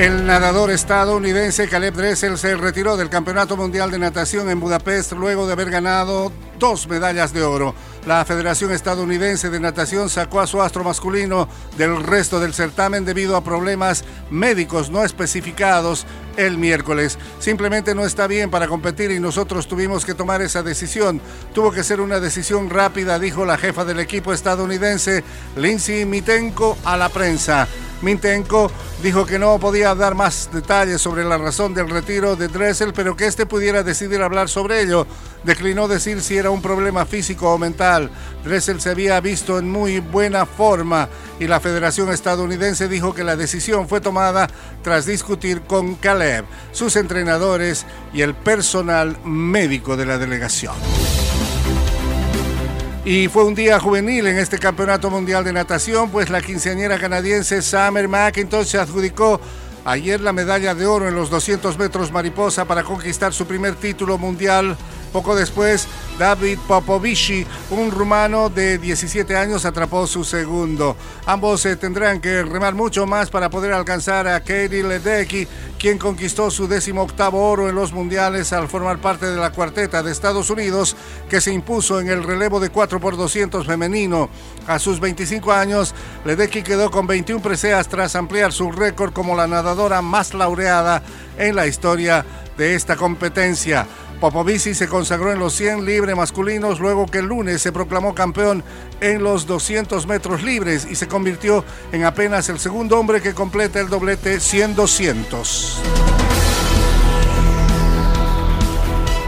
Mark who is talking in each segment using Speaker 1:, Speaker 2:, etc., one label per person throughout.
Speaker 1: El nadador estadounidense Caleb Dressel se retiró del Campeonato Mundial de Natación en Budapest luego de haber ganado dos medallas de oro. La Federación Estadounidense de Natación sacó a su astro masculino del resto del certamen debido a problemas médicos no especificados el miércoles. Simplemente no está bien para competir y nosotros tuvimos que tomar esa decisión. Tuvo que ser una decisión rápida, dijo la jefa del equipo estadounidense, Lindsay Mitenko, a la prensa. Mintenko dijo que no podía dar más detalles sobre la razón del retiro de Dressel, pero que éste pudiera decidir hablar sobre ello. Declinó decir si era un problema físico o mental. Dressel se había visto en muy buena forma y la Federación Estadounidense dijo que la decisión fue tomada tras discutir con Caleb, sus entrenadores y el personal médico de la delegación. Y fue un día juvenil en este Campeonato Mundial de Natación, pues la quinceañera canadiense Summer McIntosh se adjudicó ayer la medalla de oro en los 200 metros mariposa para conquistar su primer título mundial poco después, David Popovici, un rumano de 17 años, atrapó su segundo. Ambos se tendrán que remar mucho más para poder alcanzar a Katie Ledecky, quien conquistó su décimo octavo oro en los mundiales al formar parte de la cuarteta de Estados Unidos, que se impuso en el relevo de 4 por 200 femenino. A sus 25 años, Ledecky quedó con 21 preseas tras ampliar su récord como la nadadora más laureada en la historia de esta competencia. Popovici se consagró en los 100 libres masculinos luego que el lunes se proclamó campeón en los 200 metros libres y se convirtió en apenas el segundo hombre que completa el doblete 100-200.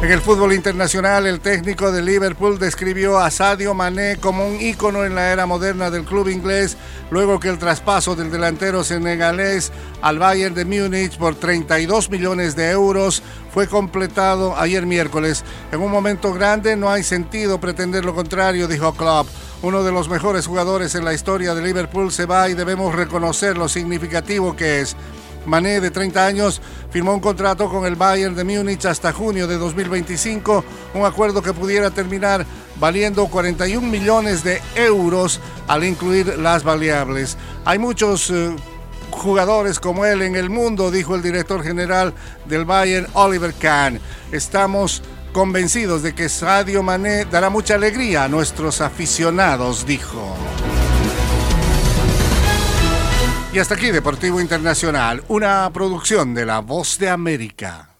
Speaker 1: En el fútbol internacional, el técnico de Liverpool describió a Sadio Mané como un ícono en la era moderna del club inglés, luego que el traspaso del delantero senegalés al Bayern de Múnich por 32 millones de euros fue completado ayer miércoles. En un momento grande no hay sentido pretender lo contrario, dijo Klopp. Uno de los mejores jugadores en la historia de Liverpool se va y debemos reconocer lo significativo que es. Mané, de 30 años, firmó un contrato con el Bayern de Múnich hasta junio de 2025, un acuerdo que pudiera terminar valiendo 41 millones de euros al incluir las variables. Hay muchos eh, jugadores como él en el mundo, dijo el director general del Bayern, Oliver Kahn. Estamos convencidos de que Sadio Mané dará mucha alegría a nuestros aficionados, dijo. Y hasta aquí Deportivo Internacional, una producción de La Voz de América.